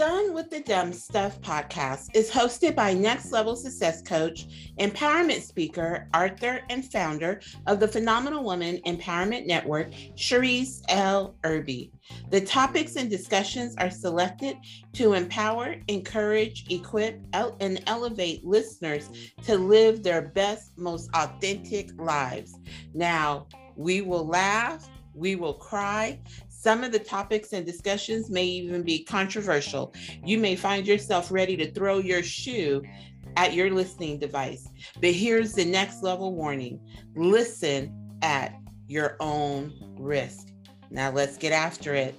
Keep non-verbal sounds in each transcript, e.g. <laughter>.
Done with the Dumb Stuff podcast is hosted by Next Level Success Coach, empowerment speaker, author, and founder of the Phenomenal Woman Empowerment Network, Sharise L. Erby. The topics and discussions are selected to empower, encourage, equip, and elevate listeners to live their best, most authentic lives. Now, we will laugh, we will cry, some of the topics and discussions may even be controversial. You may find yourself ready to throw your shoe at your listening device. But here's the next level warning listen at your own risk. Now let's get after it.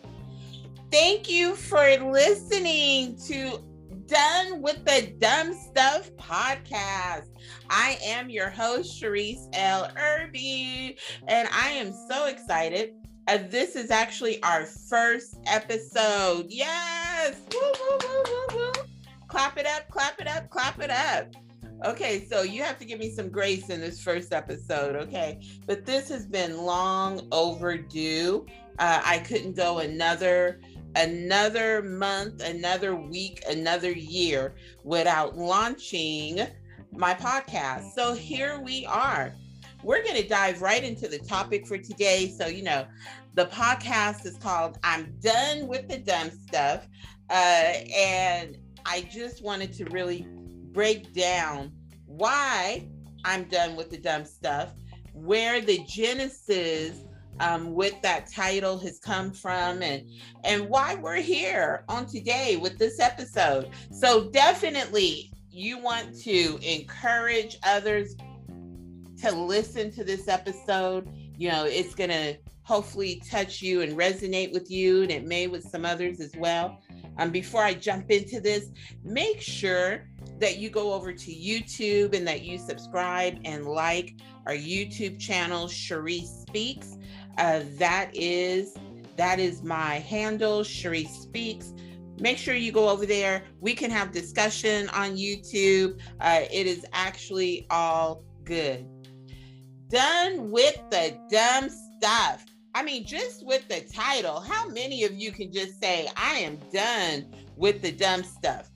Thank you for listening to Done with the Dumb Stuff podcast. I am your host, Sharise L. Erby, and I am so excited uh, this is actually our first episode. Yes. Woo, woo, woo, clap it up, clap it up, clap it up. Okay, so you have to give me some grace in this first episode, okay? But this has been long overdue. Uh, I couldn't go another another month, another week, another year without launching my podcast. So here we are we're going to dive right into the topic for today. So, you know, the podcast is called I'm Done with the Dumb Stuff. Uh, and I just wanted to really break down why I'm done with the dumb stuff, where the genesis um, with that title has come from, and and why we're here on today with this episode. So definitely, you want to encourage others to listen to this episode. You know, it's going to hopefully touch you and resonate with you, and it may with some others as well. Um, before I jump into this, make sure that you go over to YouTube and that you subscribe and like our YouTube channel, Cherie Speaks. Uh, that is that is my handle, Cherie Speaks. Make sure you go over there. We can have discussion on YouTube. Uh, it is actually all good done with the dumb stuff. I mean, just with the title, how many of you can just say, I am done with the dumb stuff?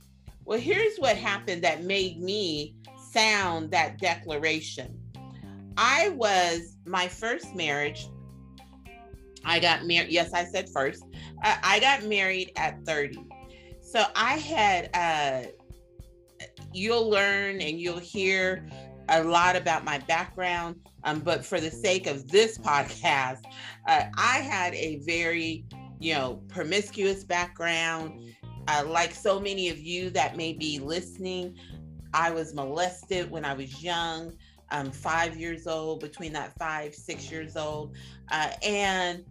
Well, here's what happened that made me sound that declaration. I was my first marriage. I got married. Yes, I said first. Uh, I got married at 30. So I had, uh, you'll learn and you'll hear a lot about my background. Um, but for the sake of this podcast, uh, I had a very, you know, promiscuous background. Uh, like so many of you that may be listening, I was molested when I was young. I'm five years old, between that five, six years old. Uh, and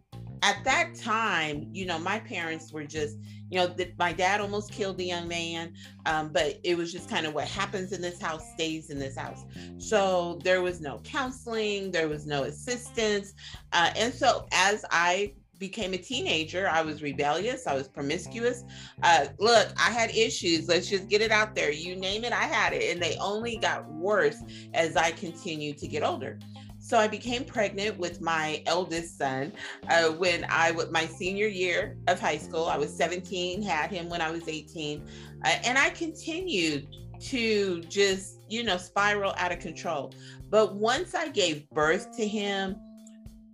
at that time, you know, my parents were just, you know, the, my dad almost killed the young man, um, but it was just kind of what happens in this house stays in this house. So there was no counseling, there was no assistance. Uh, and so as I became a teenager, I was rebellious, I was promiscuous. Uh, look, I had issues. Let's just get it out there. You name it, I had it. And they only got worse as I continued to get older. So I became pregnant with my eldest son uh, when I was my senior year of high school. I was 17, had him when I was 18, uh, and I continued to just you know spiral out of control. But once I gave birth to him,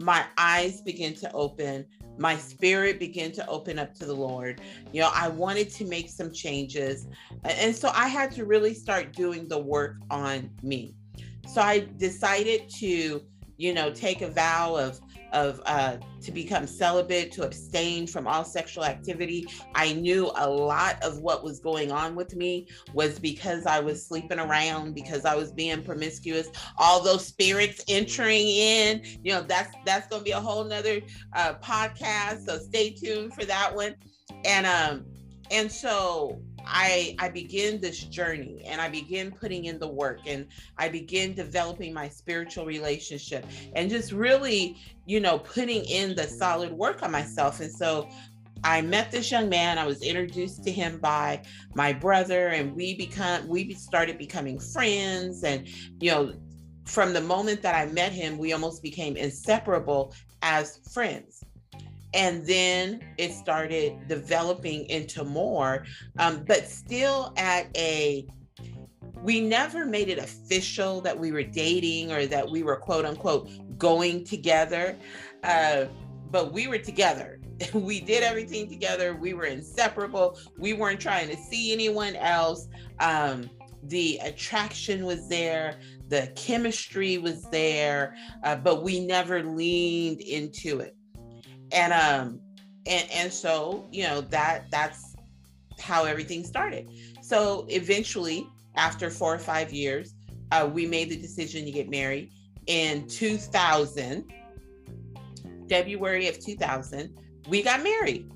my eyes began to open my spirit began to open up to the Lord. You know, I wanted to make some changes. And so I had to really start doing the work on me. So I decided to, you know, take a vow of of uh, to become celibate, to abstain from all sexual activity. I knew a lot of what was going on with me was because I was sleeping around, because I was being promiscuous. All those spirits entering in, you know, that's that's going to be a whole nother uh, podcast. So stay tuned for that one. And um, and so I I begin this journey and I begin putting in the work and I begin developing my spiritual relationship and just really, you know, putting in the solid work on myself. And so I met this young man. I was introduced to him by my brother and we become we started becoming friends and you know from the moment that I met him, we almost became inseparable as friends. And then it started developing into more um, but still at a we never made it official that we were dating or that we were quote unquote going together uh, but we were together. <laughs> We did everything together. We were inseparable. We weren't trying to see anyone else. Um, the attraction was there. The chemistry was there uh, but we never leaned into it and um and and so you know that that's how everything started. So eventually after four or five years uh, we made the decision to get married in 2000 february of 2000 we got married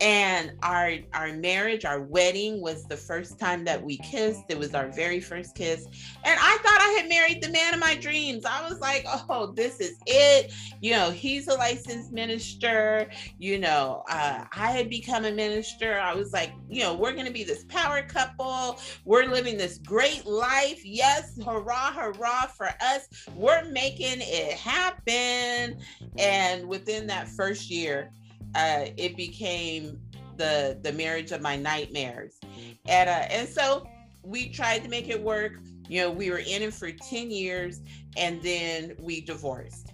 and our our marriage our wedding was the first time that we kissed. It was our very first kiss. And i thought i had married the man of my dreams. I was like oh this is it. You know he's a licensed minister. You know uh, i had become a minister. I was like you know we're gonna be this power couple. We're living this great life. Yes hurrah hurrah for us. We're making it happen. And within that first year uh, it became the the marriage of my nightmares, and uh, and so we tried to make it work. You know, we were in it for ten years, and then we divorced.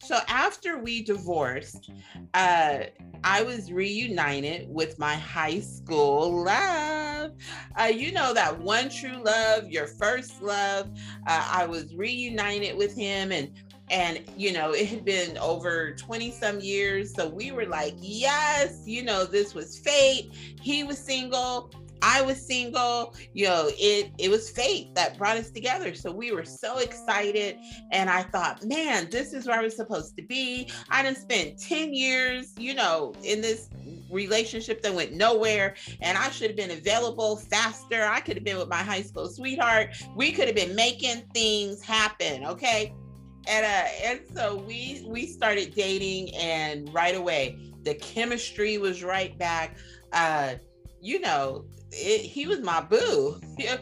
So after we divorced, uh, I was reunited with my high school love. Uh, you know that one true love, your first love. Uh, I was reunited with him, and and you know it had been over 20 some years so we were like yes you know this was fate he was single I was single, you know, it it was fate that brought us together. So we were so excited. And I thought, man, this is where I was supposed to be. I didn't spend 10 years, you know, in this relationship that went nowhere. And I should have been available faster. I could have been with my high school sweetheart. We could have been making things happen. Okay and uh, and so we we started dating, and right away the chemistry was right back. Uh, you know, it, he was my boo. <laughs> uh,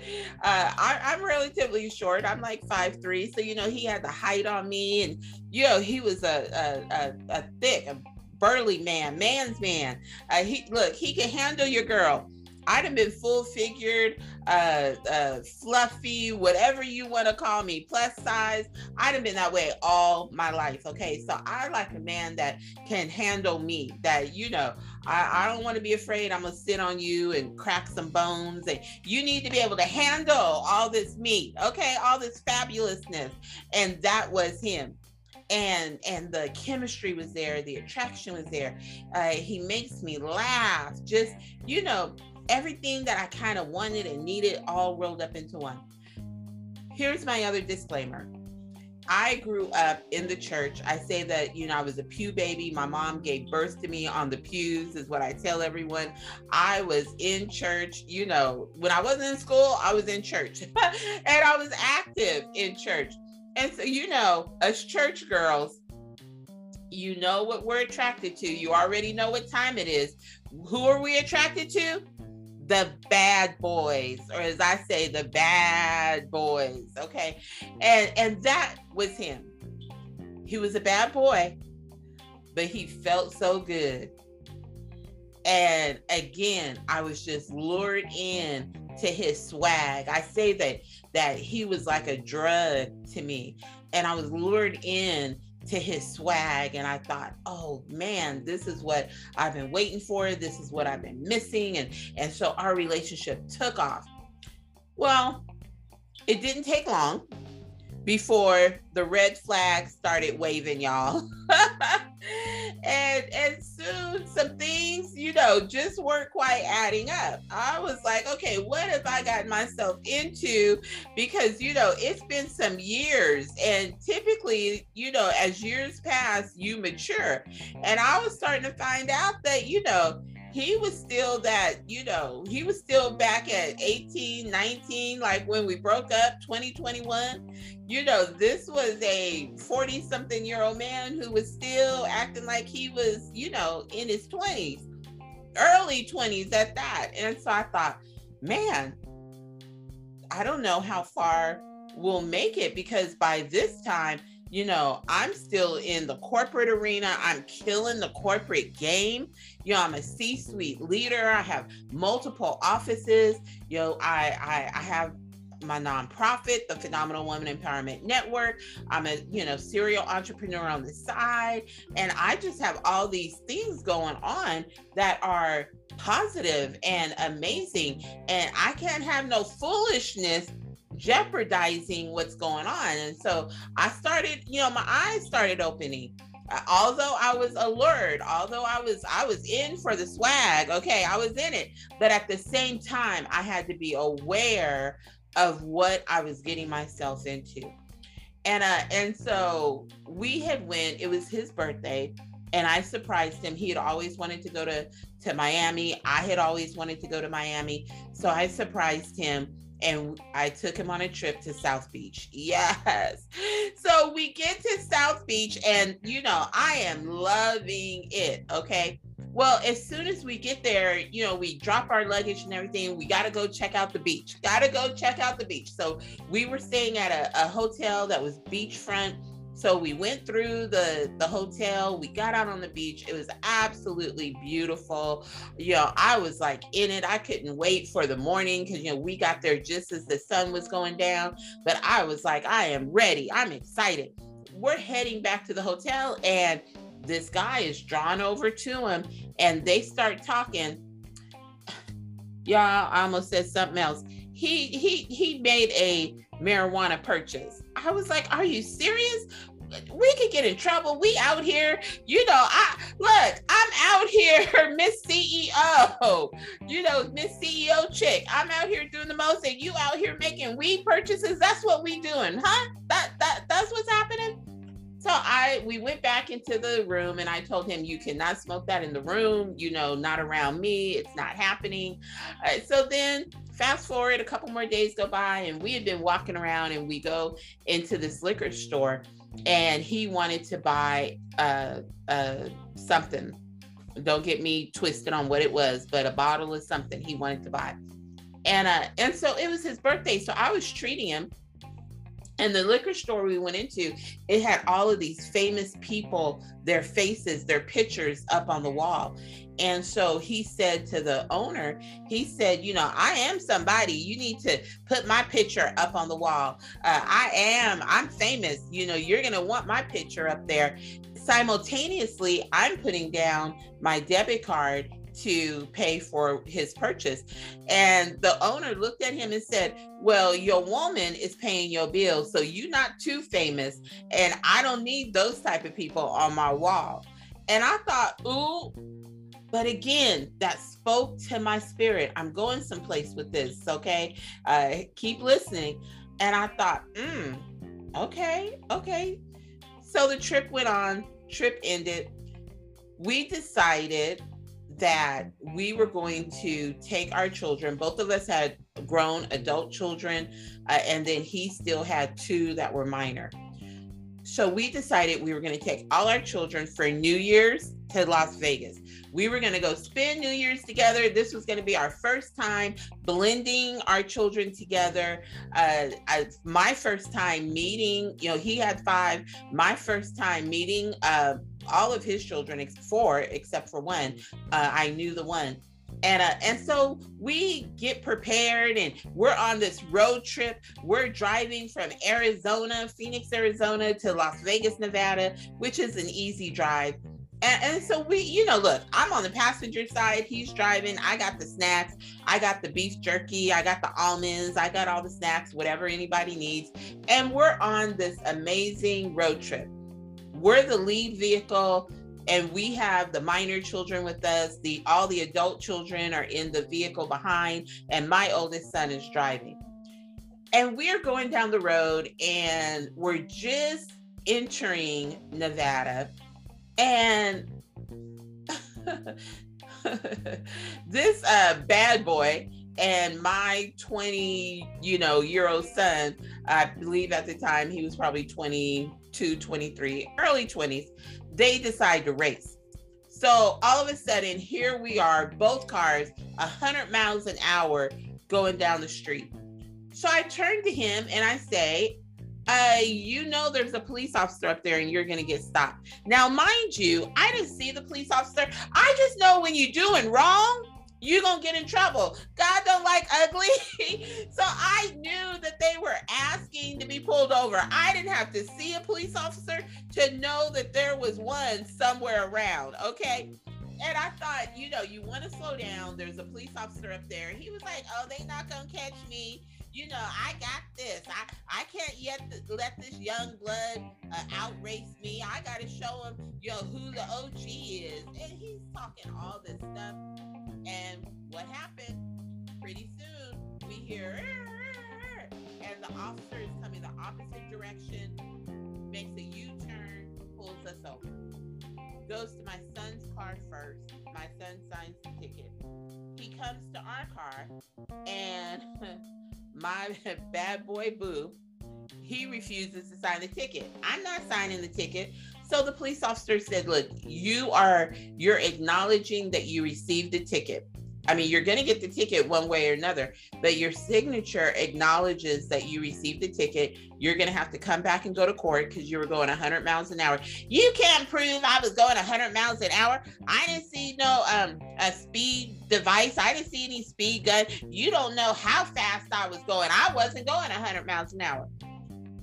I, am relatively short. I'm like five three, so you know he had the height on me, and you know he was a a, a, a thick, a burly man, man's man. Uh, he look, he can handle your girl. I'd have been full figured, uh, uh, fluffy, whatever you want to call me, plus size. I'd have been that way all my life. Okay. So I like a man that can handle me, that, you know, I, I don't want to be afraid I'm going to sit on you and crack some bones. And you need to be able to handle all this meat. Okay. All this fabulousness. And that was him and and the chemistry was there the attraction was there uh, he makes me laugh just you know everything that I kind of wanted and needed all rolled up into one. Here's my other disclaimer. I grew up in the church. I say that, you know, I was a pew baby. My mom gave birth to me on the pews, is what I tell everyone. I was in church, you know, when I wasn't in school, I was in church <laughs> and I was active in church. And so, you know, as church girls, you know what we're attracted to. You already know what time it is. Who are we attracted to? The bad boys or as i say the bad boys okay? And and that was him. He was a bad boy but he felt so good. And again i was just lured in to his swag. I say that that he was like a drug to me and i was lured in to his swag and I thought, "Oh man, this is what I've been waiting for. This is what I've been missing." And and so our relationship took off. Well, it didn't take long before the red flag started waving, y'all. <laughs> and and soon some things, you know, just weren't quite adding up. I was like, okay, what have I gotten myself into? Because you know, it's been some years, and typically, you know, as years pass, you mature. And I was starting to find out that, you know, he was still that, you know, he was still back at 18, 19, like when we broke up 2021. You know, this was a 40 something year old man who was still acting like he was, you know, in his 20s, early 20s at that. And so I thought, man, I don't know how far we'll make it because by this time, you know, I'm still in the corporate arena. I'm killing the corporate game. You know, I'm a C-suite leader. I have multiple offices. You know, I I, I have my nonprofit, the Phenomenal Woman Empowerment Network. I'm a, you know, serial entrepreneur on the side. And I just have all these things going on that are positive and amazing. And I can't have no foolishness jeopardizing what's going on. And so I started, you know, my eyes started opening. Uh, although I was alert, although I was I was in for the swag, okay, I was in it, but at the same time I had to be aware of what I was getting myself into. And uh and so we had went, it was his birthday and I surprised him. He had always wanted to go to to Miami. I had always wanted to go to Miami. So I surprised him and I took him on a trip to South Beach. Yes. <laughs> So we get to South Beach, and you know, I am loving it. Okay. Well, as soon as we get there, you know, we drop our luggage and everything. We got to go check out the beach. Got to go check out the beach. So we were staying at a, a hotel that was beachfront so we went through the the hotel, we got out on the beach. It was absolutely beautiful. You know, I was like in it. I couldn't wait for the morning because you know we got there just as the sun was going down. But I was like, I am ready. I'm excited. We're heading back to the hotel, and this guy is drawn over to him, and they start talking. <sighs> Y'all, I almost said something else. He he he made a marijuana purchase. I was like, are you serious? We could get in trouble. We out here, you know. I look, I'm out here, <laughs> Miss CEO, you know, Miss CEO chick. I'm out here doing the most, and you out here making weed purchases. That's what we doing, huh? That that that's what's happening. So I we went back into the room and I told him you cannot smoke that in the room, you know, not around me. It's not happening. Uh, so then fast forward a couple more days go by and we had been walking around and we go into this liquor store and he wanted to buy uh, uh, something don't get me twisted on what it was but a bottle of something he wanted to buy and uh and so it was his birthday so i was treating him and the liquor store we went into, it had all of these famous people, their faces, their pictures up on the wall. And so he said to the owner, he said, You know, I am somebody. You need to put my picture up on the wall. Uh, I am, I'm famous. You know, you're going to want my picture up there. Simultaneously, I'm putting down my debit card to pay for his purchase. And the owner looked at him and said, Well, your woman is paying your bills, so you're not too famous. And I don't need those type of people on my wall. And I thought, ooh, but again, that spoke to my spirit. I'm going someplace with this, okay? Uh, keep listening. And I thought, hmm, okay, okay. So the trip went on, trip ended. We decided that we were going to take our children. Both of us had grown adult children, uh, and then he still had two that were minor. So we decided we were going to take all our children for New Year's to Las Vegas. We were going to go spend New Year's together. This was going to be our first time blending our children together. Uh, I, my first time meeting, you know, he had five. My first time meeting uh, all of his children, four except for one. Uh, I knew the one. And uh, and so we get prepared and we're on this road trip. We're driving from Arizona, Phoenix, Arizona to Las Vegas, Nevada, which is an easy drive. And, and, so we, you know, look, I'm on the passenger side. He's driving. I got the snacks. I got the beef jerky. I got the almonds. I got all the snacks, whatever anybody needs. And we're on this amazing road trip we're the lead vehicle and we have the minor children with us. The all the adult children are in the vehicle behind and my oldest son is driving. And we're going down the road and we're just entering nevada and <laughs> this uh, bad boy and my 20 you know year old son i believe at the time he was probably 22 23 early 20s they decide to race so all of a sudden here we are both cars 100 miles an hour going down the street so i turn to him and i say uh, you know there's a police officer up there and you're gonna get stopped. Now, mind you, I didn't see the police officer. I just know when you're doing wrong, you're gonna get in trouble. God don't like ugly. <laughs> so I knew that they were asking to be pulled over. I didn't have to see a police officer to know that there was one somewhere around. Okay. And I thought, you know, you want to slow down. There's a police officer up there. He was like, "Oh, they not gonna catch me." You know, I got this. I I can't yet let this young blood uh, outrace me. I got to show him, know, who the OG is. And he's talking all this stuff. And what happened? Pretty soon, we hear, and the officer is coming the opposite direction, makes a U turn, pulls us over. Goes to my son's car first. My son signs the ticket. He comes to our car, and <laughs> my <laughs> bad boy Boo, he refuses to sign the ticket. I'm not signing the ticket. So the police officer said, "Look, you are you're acknowledging that you received the ticket. I mean, you're going to get the ticket one way or another, but your signature acknowledges that you received the ticket. You're going to have to come back and go to court because you were going 100 miles an hour. You can't prove I was going 100 miles an hour. I didn't see no um a speed device. I didn't see any speed gun. You don't know how fast I was going. I wasn't going 100 miles an hour.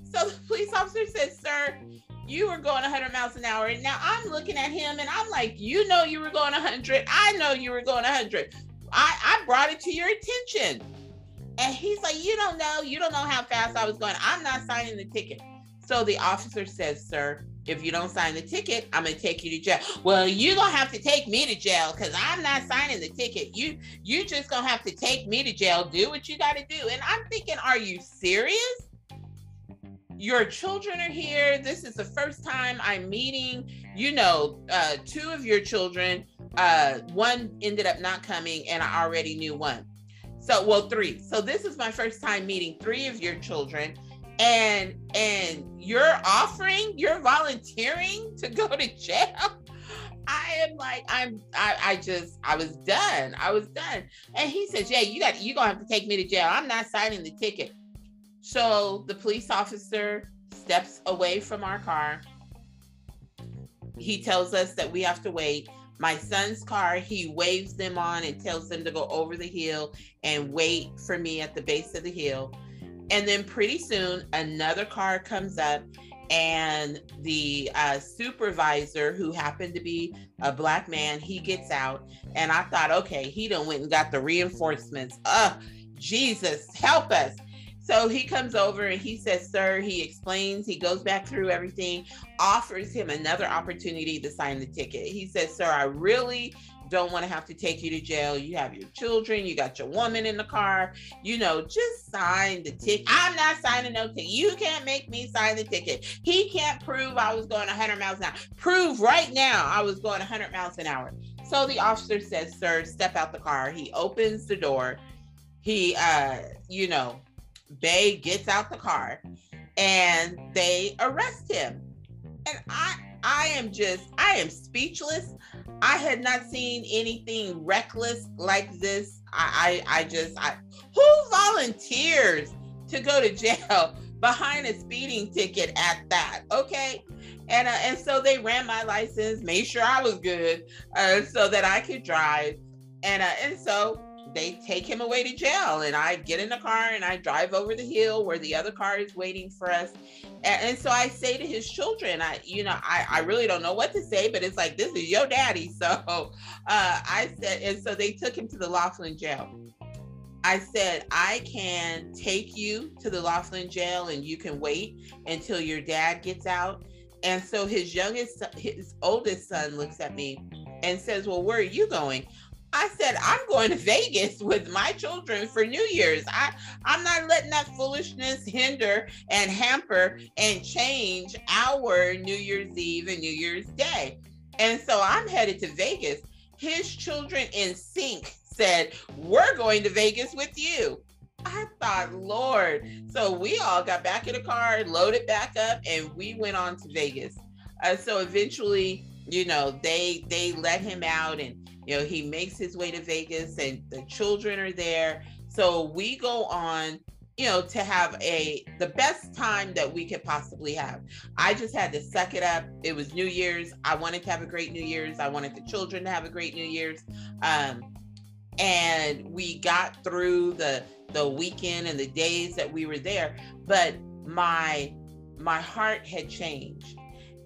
So the police officer said, "Sir, you were going 100 miles an hour. And now I'm looking at him and I'm like, you know, you were going 100. I know you were going 100. I, I brought it to your attention. And he's like, you don't know. You don't know how fast I was going. I'm not signing the ticket. So the officer says, sir, if you don't sign the ticket, I'm gonna take you to jail. Well, you're gonna have to take me to jail because I'm not signing the ticket. You you just gonna have to take me to jail. Do what you gotta do. And I'm thinking, are you serious? your children are here. This is the first time I'm meeting, you know, uh, two of your children. Uh, one ended up not coming, and I already knew one. So, well, three. So this is my first time meeting three of your children, and and you're offering, you're volunteering to go to jail. I am like, I'm, I, I just, I was done. I was done. And he says, yeah, you got, you're gonna have to take me to jail. I'm not signing the ticket. So the police officer steps away from our car. He tells us that we have to wait. My son's car, he waves them on and tells them to go over the hill and wait for me at the base of the hill. And then pretty soon, another car comes up, and the uh, supervisor, who happened to be a black man, he gets out. And I thought, okay, he done went and got the reinforcements. Uh, Jesus, help us. So he comes over and he says, Sir, he explains, he goes back through everything, offers him another opportunity to sign the ticket. He says, Sir, I really don't want to have to take you to jail. You have your children, you got your woman in the car, you know, just sign the ticket. I'm not signing no ticket. You can't make me sign the ticket. He can't prove I was going 100 miles an hour. Prove right now I was going 100 miles an hour. So the officer says, Sir, step out the car. He opens the door. He, uh, you know, Bay gets out the car and they arrest him. And I I am just I am speechless. I had not seen anything reckless like this. I I, I just I who volunteers to go to jail <laughs> behind a speeding ticket at that? Okay. And, uh, and so they ran my license, made sure I was good, uh, so that I could drive. And uh, and so they take him away to jail and i get in the car and i drive over the hill where the other car is waiting for us and, and, so i say to his children i you know I, I really don't know what to say but it's like this is your daddy <laughs> so uh, i said and so they took him to the laughlin jail I said, I can take you to the Laughlin jail and you can wait until your dad gets out. And so his youngest, his oldest son looks at me and says, Well, where are you going? I said, I'm going to Vegas with my children for New Year's. I, I'm not letting that foolishness hinder and hamper and change our New Year's Eve and New Year's Day. And so I'm headed to Vegas. His children in sync said, We're going to Vegas with you. I thought, Lord. So we all got back in the car, loaded back up, and we went on to Vegas. Uh, so eventually, you know, they they let him out and you know, he makes his way to Vegas and the children are there. So we go on you know, to have a the best time that we could possibly have. I just had to suck it up. It was New Year's. I wanted to have a great New Year's. I wanted the children to have a great New Year's. Um, and we got through the the weekend and the days that we were there, but my my heart had changed.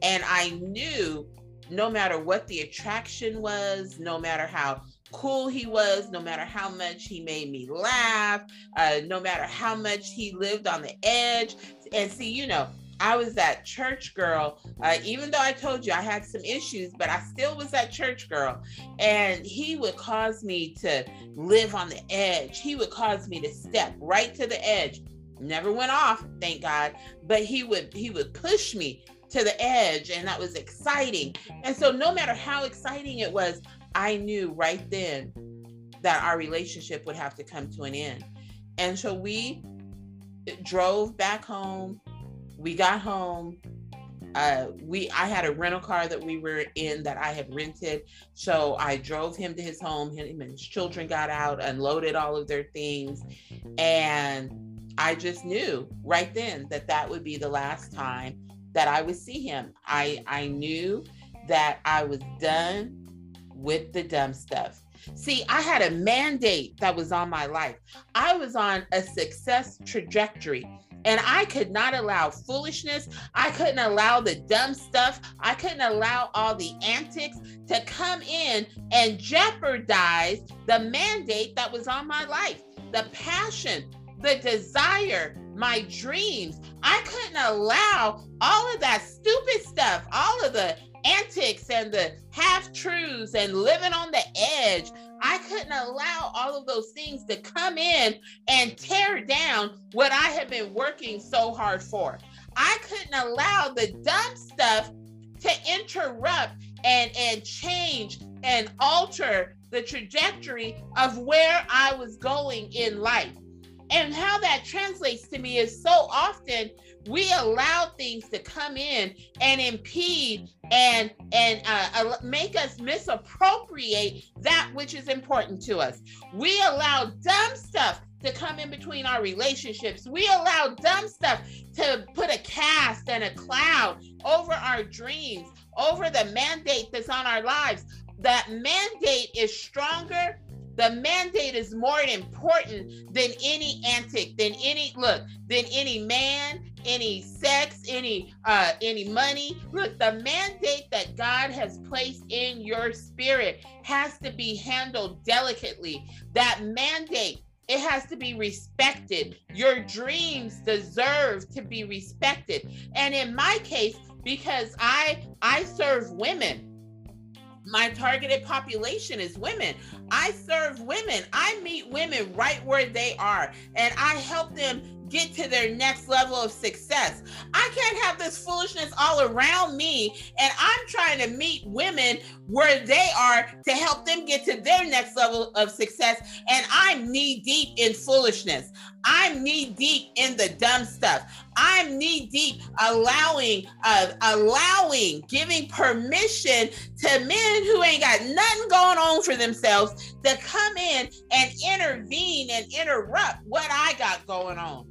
And I knew no matter what the attraction was, no matter how cool he was, no matter how much he made me laugh, uh, no matter how much he lived on the edge. And see, you know, I was that church girl, uh, even though I told you I had some issues, but I still was that church girl. And he would cause me to live on the edge. He would cause me to step right to the edge. Never went off, thank God, but he would he would push me to the edge and that was exciting. And so no matter how exciting it was, I knew right then that our relationship would have to come to an end. And so we drove back home. We got home. Uh, we I had a rental car that we were in that I had rented. So I drove him to his home. Him and his children got out, unloaded all of their things, and I just knew right then that that would be the last time that I would see him. I I knew that I was done with the dumb stuff. See, I had a mandate that was on my life. I was on a success trajectory. And I could not allow foolishness. I couldn't allow the dumb stuff. I couldn't allow all the antics to come in and jeopardize the mandate that was on my life, the passion, the desire, my dreams. I couldn't allow all of that stupid stuff, all of the antics and the half truths and living on the edge. I couldn't allow all of those things to come in and tear down what I had been working so hard for. I couldn't allow the dumb stuff to interrupt and and change and alter the trajectory of where I was going in life. And how that translates to me is so often we allow things to come in and impede and and uh, make us misappropriate that which is important to us. We allow dumb stuff to come in between our relationships. We allow dumb stuff to put a cast and a cloud over our dreams, over the mandate that's on our lives. That mandate is stronger the mandate is more important than any antic, than any look, than any man, any sex, any uh any money. Look, the mandate that God has placed in your spirit has to be handled delicately. That mandate it has to be respected. Your dreams deserve to be respected. And in my case, because I I serve women, my targeted population is women. I serve women. I meet women right where they are and I help them get to their next level of success. I can't have this foolishness all around me and I'm trying to meet women where they are to help them get to their next level of success and I'm knee deep in foolishness. I'm knee deep in the dumb stuff. I'm knee deep allowing, uh, allowing, giving permission to men who ain't got nothing going on for themselves to come in and intervene and interrupt what I got going on.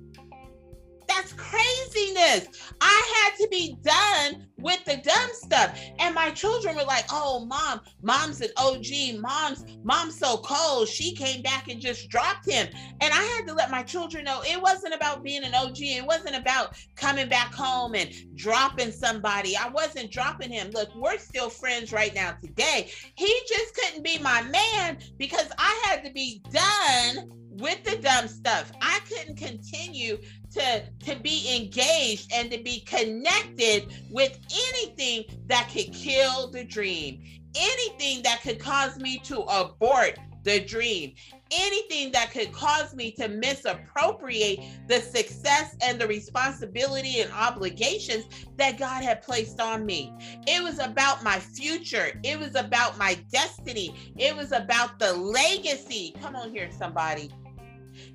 That's craziness. I had to be done with the dumb stuff. And my children were like, oh, mom, mom's an OG. Mom's mom's so cold. She came back and just dropped him. And I had to let my children know it wasn't about being an OG. It wasn't about coming back home and dropping somebody. I wasn't dropping him. Look, we're still friends right now today. He just couldn't be my man because I had to be done with the dumb stuff. I couldn't continue to, to be engaged and to be connected with anything that could kill the dream, anything that could cause me to abort the dream, anything that could cause me to misappropriate the success and the responsibility and obligations that God had placed on me. It was about my future, it was about my destiny, it was about the legacy. Come on here, somebody.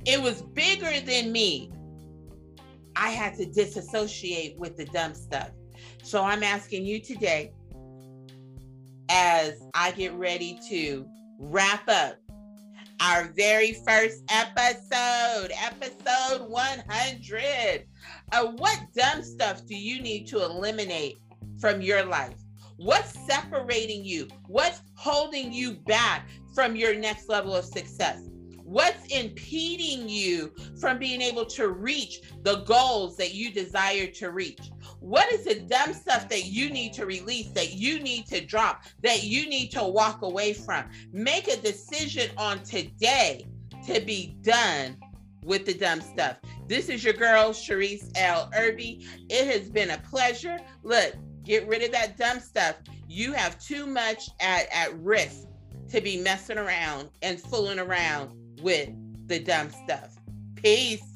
It was bigger than me. I had to disassociate with the dumb stuff. So I'm asking you today, as I get ready to wrap up, our very first episode, episode 100. Uh, what dumb stuff do you need to eliminate from your life? What's separating you? What's holding you back from your next level of success? What's impeding you from being able to reach the goals that you desire to reach? What is the dumb stuff that you need to release, that you need to drop, that you need to walk away from? Make a decision on today to be done with the dumb stuff. This is your girl, Sharise L. Erby. It has been a pleasure. Look, get rid of that dumb stuff. You have too much at, at risk to be messing around and fooling around with the dumb stuff. Peace.